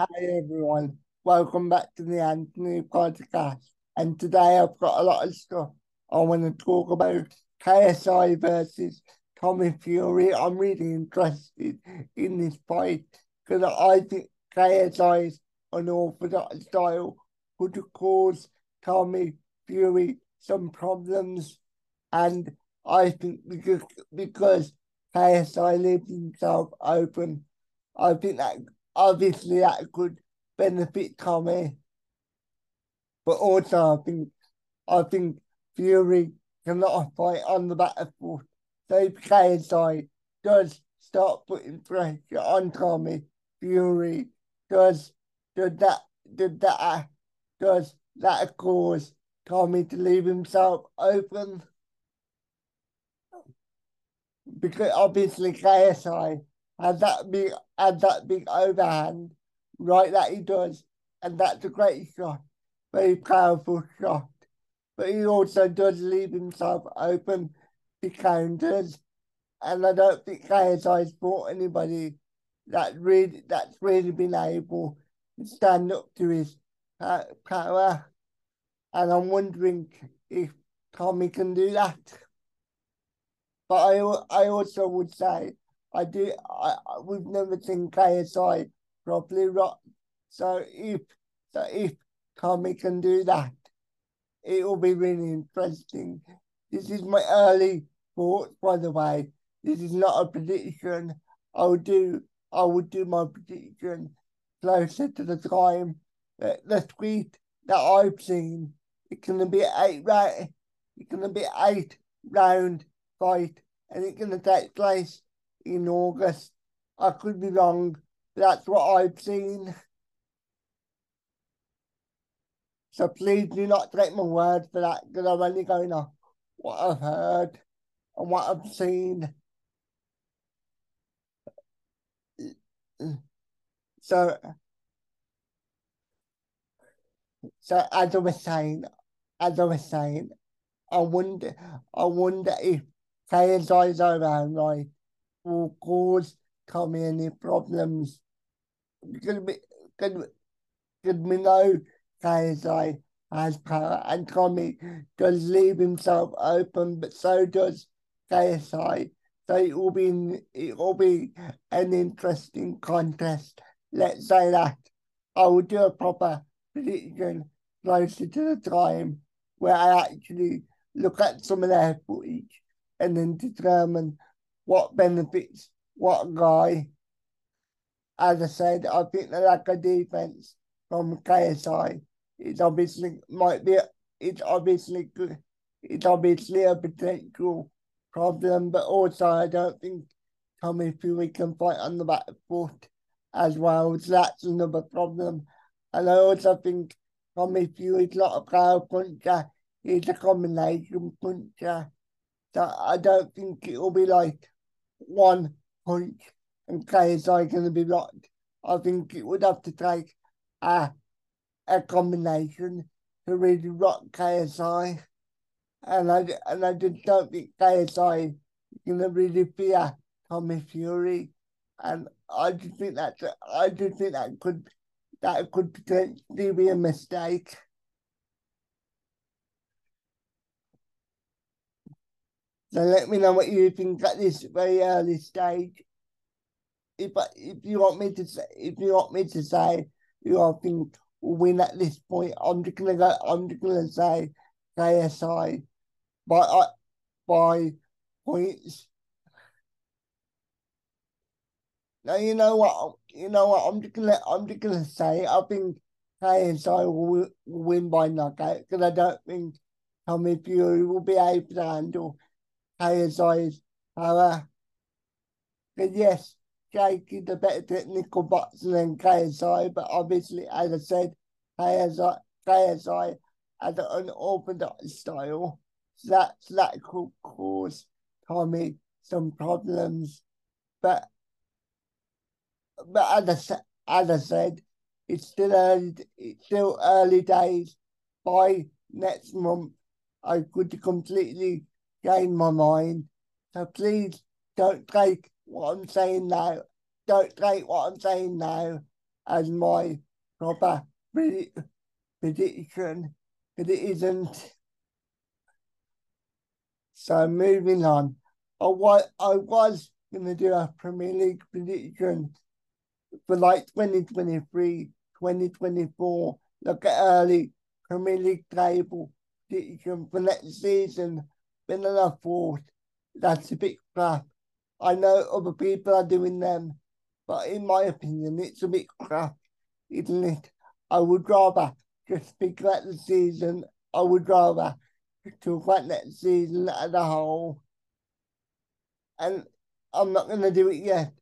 Hi everyone, welcome back to the Anthony podcast. And today I've got a lot of stuff I want to talk about. KSI versus Tommy Fury. I'm really interested in this fight because I think KSI's unorthodox style could cause Tommy Fury some problems. And I think because, because KSI leaves himself open, I think that obviously that could benefit Tommy. But also I think I think Fury cannot fight on the battlefield. So KSI does start putting pressure on Tommy, Fury does does that does that does that cause Tommy to leave himself open? Because obviously KSI has that big has that big overhand, right? That he does, and that's a great shot, very powerful shot. But he also does leave himself open to counters, and I don't think KSI has fought anybody that really that's really been able to stand up to his power. And I'm wondering if Tommy can do that. But I I also would say I do. I, we've never seen KSI properly rock. So if so if Tommy can do that, it will be really interesting. This is my early thoughts, by the way. This is not a prediction. I will do. I will do my prediction closer to the time. The, the tweet that I've seen, it's gonna be eight round. It's gonna be eight round fight, and it's gonna take place in August. I could be wrong, that's what I've seen. So please do not take my word for that, because I'm only going off what I've heard and what I've seen. So, so as I was saying, as I was saying, I wonder, I wonder if KSI's around, right? Will cause Tommy any problems. Because we, because, because we know KSI has power and Tommy does leave himself open, but so does KSI. So it will be it will be an interesting contest. Let's say that. I will do a proper prediction closer to the time where I actually look at some of their footage and then determine what benefits what guy. As I said, I think the lack of defense from KSI is obviously might be it's obviously good. It's obviously a potential problem, but also I don't think Tommy Fury can fight on the back foot as well. So that's another problem. And I also think Tommy Fury's not a power puncher. He's a combination puncher. So I don't think it will be like one punch and KSI going to be locked. I think it would have to take a, a combination to really rock KSI. And I, and I just don't think KSI is going to really fear Tommy Fury. And I just think that I just think that could that could potentially be a mistake. So let me know what you think at this very early stage. If if you want me to say, if you want me to say you I think will win at this point, I'm just gonna go. I'm just gonna say KSI by uh, by points. Now you know what you know what I'm just gonna I'm just gonna say I think KSI will, will win by knockout because I don't think Tommy Fury will be able to handle KSI's power. Uh, but yes, Jake is a better technical boxer than KSI, but obviously, as I said, KSI, KSI has an unorthodox style. So that, that could cause Tommy some problems. But but as I, as I said, it's still early, it's still early days. By next month, I could completely change my mind. So please don't take what I'm saying now. Don't take what I'm saying now as my proper prediction, but it isn't. So moving on, I was, I was going to do a Premier League prediction for like 2023, 2024, look at early Premier League table prediction for next season, then I thought that's a bit crap. I know other people are doing them, but in my opinion, it's a bit crap, isn't it? I would rather just speak about the season. I would rather talk about next season as a whole. And I'm not going to do it yet.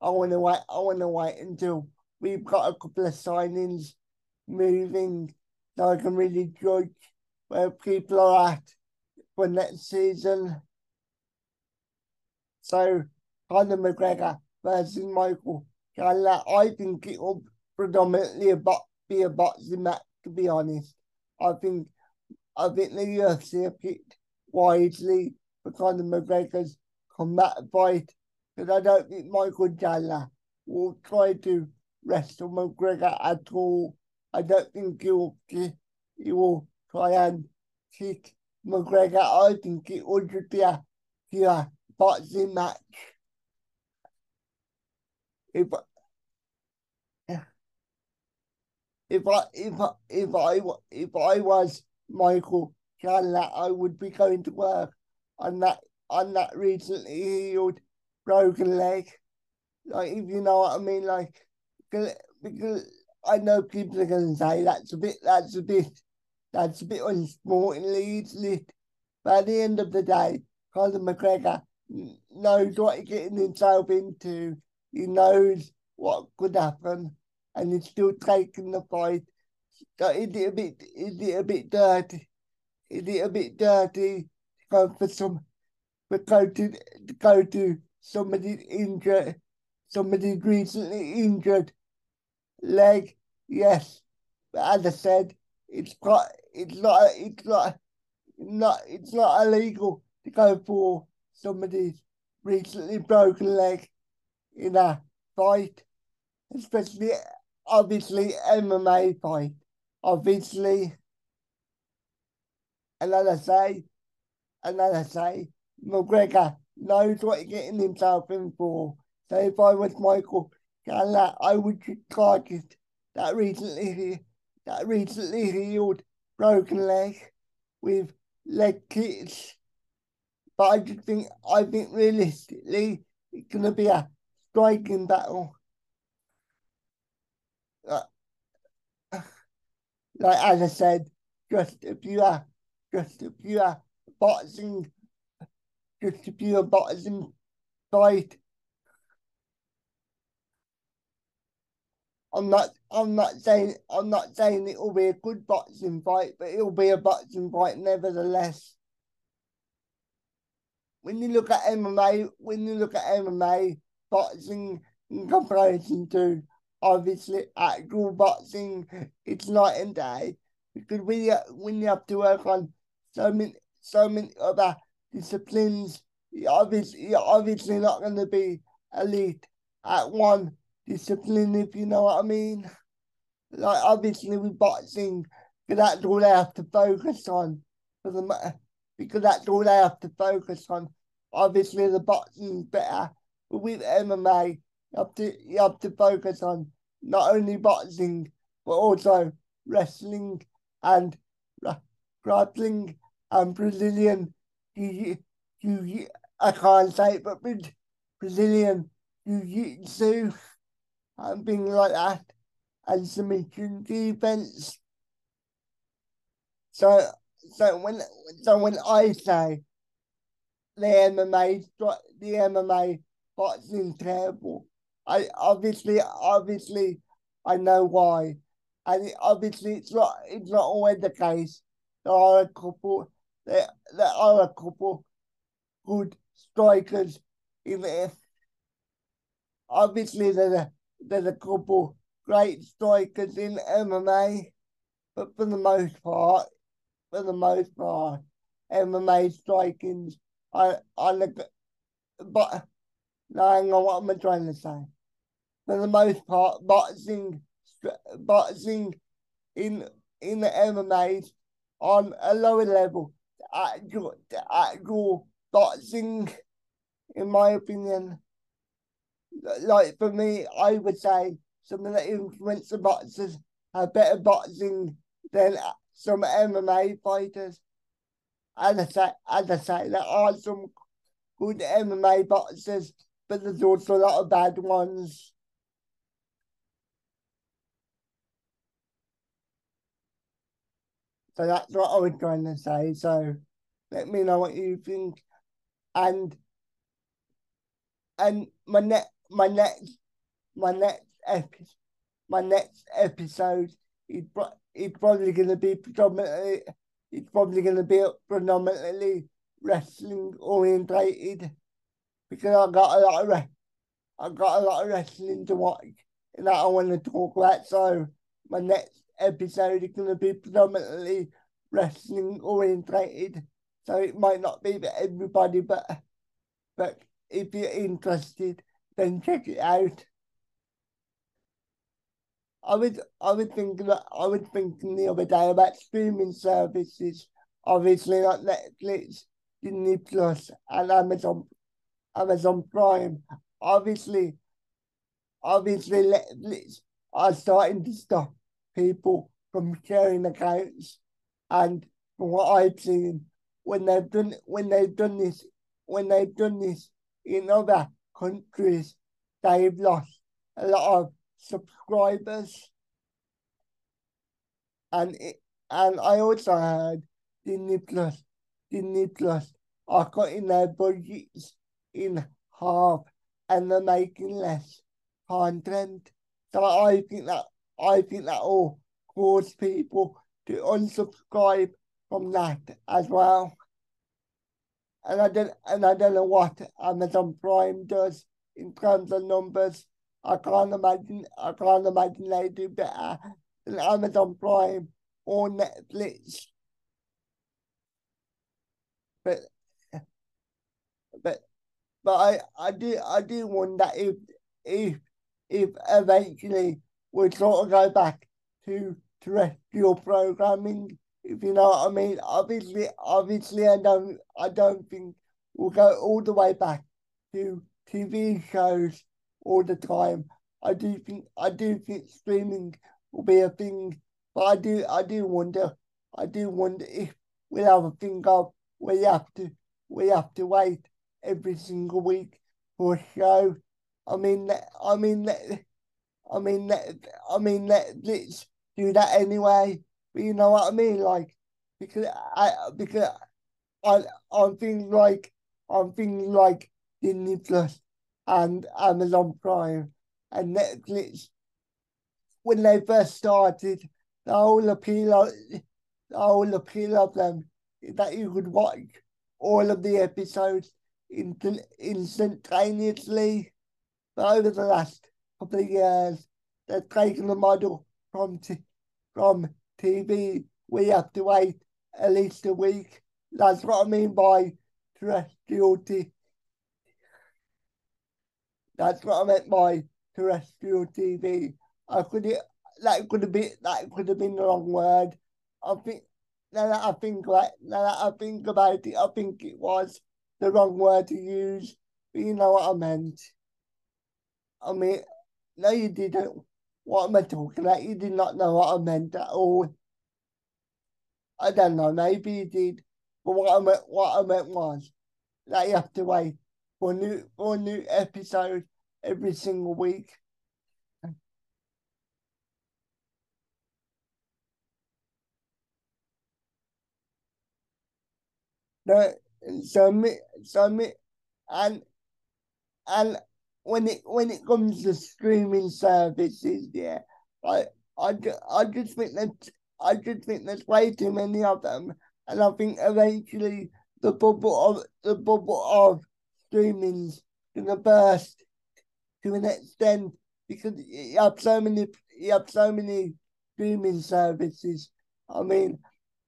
I want to wait. I want to wait until we've got a couple of signings moving, so I can really judge where people are at for next season. So, Conor McGregor versus Michael Chandler, I think it will predominantly be a boxing match. To be honest, I think I think the UFC have picked wisely for Conor McGregor's combat fight because I don't think Michael Chandler will try to wrestle McGregor at all. I don't think he will, he will try and kick McGregor. I think it would be a pure boxing match. If if I if I, if I if I was Michael Chandler, I would be going to work on that on that recently healed broken leg. Like if you know what I mean, like because I know people are gonna say that's a bit that's a bit that's a bit unsportingly, isn't it? But at the end of the day, Conor McGregor knows what he's getting himself into. He knows what could happen, and he's still taking the fight. So is it a bit? Is it a bit dirty? Is it a bit dirty to go for some? To go to, to go to somebody injured, somebody recently injured leg. Yes, but as I said, it's it's not, it's not, not, it's not illegal to go for somebody's recently broken leg in a fight, especially obviously MMA fight. Obviously, I say, another say, McGregor knows what he's getting himself in for. So if I was Michael Chandler, I would target that recently that recently healed broken leg with leg kicks. But I just think I think realistically it's gonna be a striking battle. Like as I said, just a pure just a pure boxing just a pure boxing fight. I'm not I'm not saying I'm not saying it will be a good boxing fight, but it'll be a boxing fight nevertheless. When you look at MMA, when you look at MMA boxing in comparison to obviously actual boxing, it's night and day because when you when you have to work on so many so many other disciplines. You're obviously, you're obviously not going to be elite at one discipline, if you know what I mean. Like, obviously, with boxing, because that's all they have to focus on. For the, because that's all they have to focus on. Obviously, the boxing's better. But with MMA, you have to, you have to focus on not only boxing, but also wrestling and grappling and Brazilian you, you, I can't say it, but Brazilian jiu-jitsu and things like that, and submission defense. So, so when so when I say the MMA the MMA boxing terrible, I obviously obviously I know why, and it, obviously it's not it's not always the case. There are a couple there, there are a couple good strikers in there. Obviously, there's a, there's a couple great strikers in MMA, but for the most part, for the most part, MMA striking's I I look but no, hang on, what am I trying to say? For the most part, boxing boxing in in the MMA on a lower level. Actual, actual boxing, in my opinion, like for me, I would say some of the influencer boxers have better boxing than some MMA fighters. As I say, as I say, there are some good MMA boxers, but there's also a lot of bad ones. So that's what I was trying to say. So let me know what you think. And and my next my next my next episode my next episode is, is probably gonna be predominantly it's probably gonna be predominantly wrestling orientated because I got a lot of re- I got a lot of wrestling to watch and I want to talk about. So my next episode is going to be predominantly wrestling orientated. So it might not be for everybody, but but if you're interested, then check it out. I was I was thinking I was thinking the other day about streaming services. Obviously, like Netflix, Disney Plus, and Amazon Amazon Prime. Obviously, obviously Netflix are starting to stop people from sharing accounts, and from what I've seen, when they've done when they've done this when they've done this in other countries, they've lost a lot of subscribers. And it, and I also heard Disney Plus, Disney Plus are cutting their budgets in half and they're making less content. So I think that I think that will cause people to unsubscribe from that as well. And I don't and I don't know what Amazon Prime does in terms of numbers. I can't imagine I can't imagine they do better than Amazon Prime or Netflix. But but but I, I do I do wonder if if if eventually we sort of go back to terrestrial programming, if you know what I mean. Obviously obviously I don't I don't think we'll go all the way back to TV shows all the time. I do think I do think streaming will be a thing, but I do I do wonder I do wonder if we have a thing of we have to we have to wait every single week for a show. I mean I mean I mean I mean let's do that anyway. But you know what I mean? Like because I because I I'm thinking like I'm thinking like Disney Plus and Amazon Prime and Netflix, when they first started, the whole appeal of the whole appeal of them is that you could watch all of the episodes instantaneously. But over the last couple of years, they've taken the model from t- from TV. We have to wait at least a week. That's what I mean by terrestrial t- that's what I meant by terrestrial TV. I could that could have been that could have been the wrong word. I think now that I think about now that I think about it, I think it was the wrong word to use. But you know what I meant. I mean, no, you didn't. What am I talking about? You did not know what I meant at all. I don't know. Maybe you did. But what I meant, what I meant was that you have to wait for new for new episode every single week. Me, so me, and and when it when it comes to streaming services, yeah, I I, I just think that I just think there's way too many of them, and I think eventually the bubble of the bubble of streaming's gonna burst to an extent because you have so many you have so many streaming services. I mean,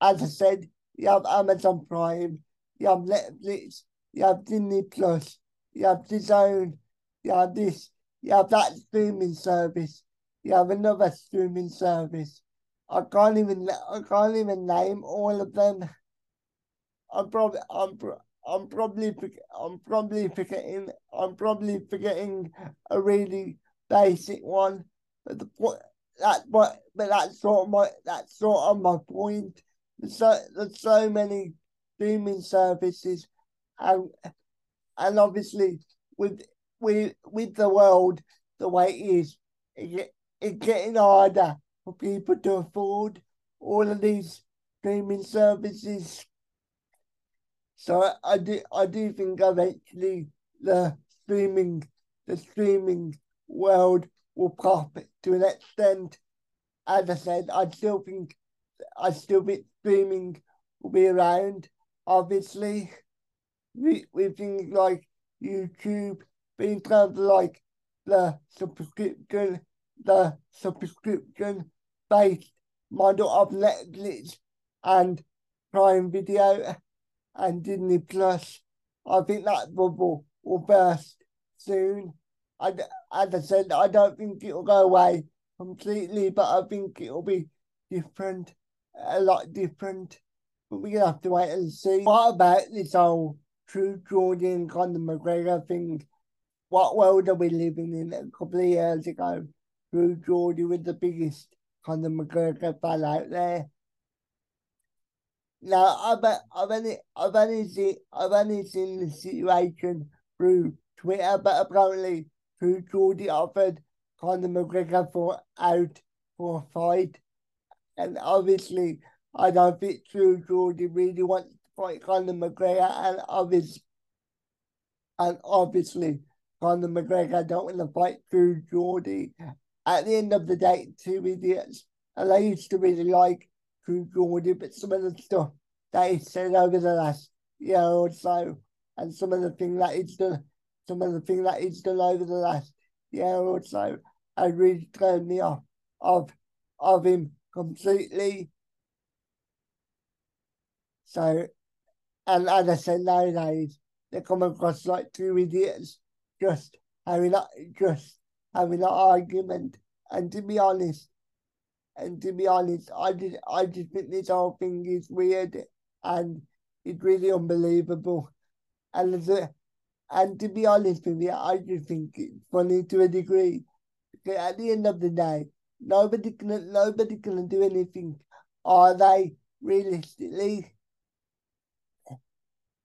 as I said, you have Amazon Prime, you have Netflix, you have Disney Plus, you have DAZN, you have this, you have that streaming service. you have another streaming service. I can't even I can't even name all of them. I'm probably I'm I'm probably I'm probably forgetting I'm probably forgetting a really basic one. But the point that but but that's sort of my that's sort of my point. So there's so many streaming services and and obviously with with with the world the way it is, it, it's getting harder for people to afford all of these streaming services. So I I do I do think eventually the streaming the streaming world will pop to an extent. As I said, I still think I still think streaming will be around. Obviously, we we things like YouTube, being kind of like the subscription, the subscription based model of Netflix and Prime Video and Disney Plus. I think that bubble will burst soon. I, as I said, I don't think it'll go away completely, but I think it'll be different, a lot different. But we're gonna have to wait and see. What about this whole True Geordie Conor McGregor thing? What world are we living in? A couple of years ago, True Geordie was the biggest Conor McGregor fan out there. Now I've I've only I've only seen I've only seen the situation through Twitter, but apparently True Geordie offered Conor McGregor for out for a fight, and obviously I don't think True Geordie really wants to fight Conor McGregor, and obviously and obviously Conor McGregor don't want to fight True Geordie. At the end of the day, two idiots. And I used to really like True Geordie, but some of the stuff that he said over the last year or so, and some of the things that he's done, some of the things that he's done over the last year or so, has really turned me off of of him completely. So, and as I said, nowadays they come across like two idiots, just having that, just having an argument. And to be honest, and to be honest, I just I just think this whole thing is weird and it's really unbelievable. And a, and to be honest with you, I just think it's funny to a degree. Because at the end of the day, nobody can nobody can do anything, are they? Realistically,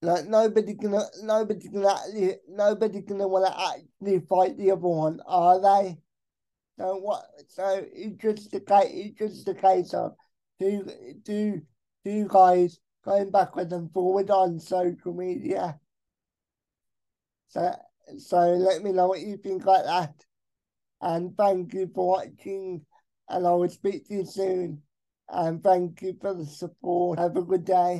like nobody can nobody can actually nobody can want to actually fight the other one, are they? So what? So it's just the case. It's just the case of two two two guys going backward and forward on social media. So so let me know what you think like that. And thank you for watching. And I will speak to you soon. And thank you for the support. Have a good day.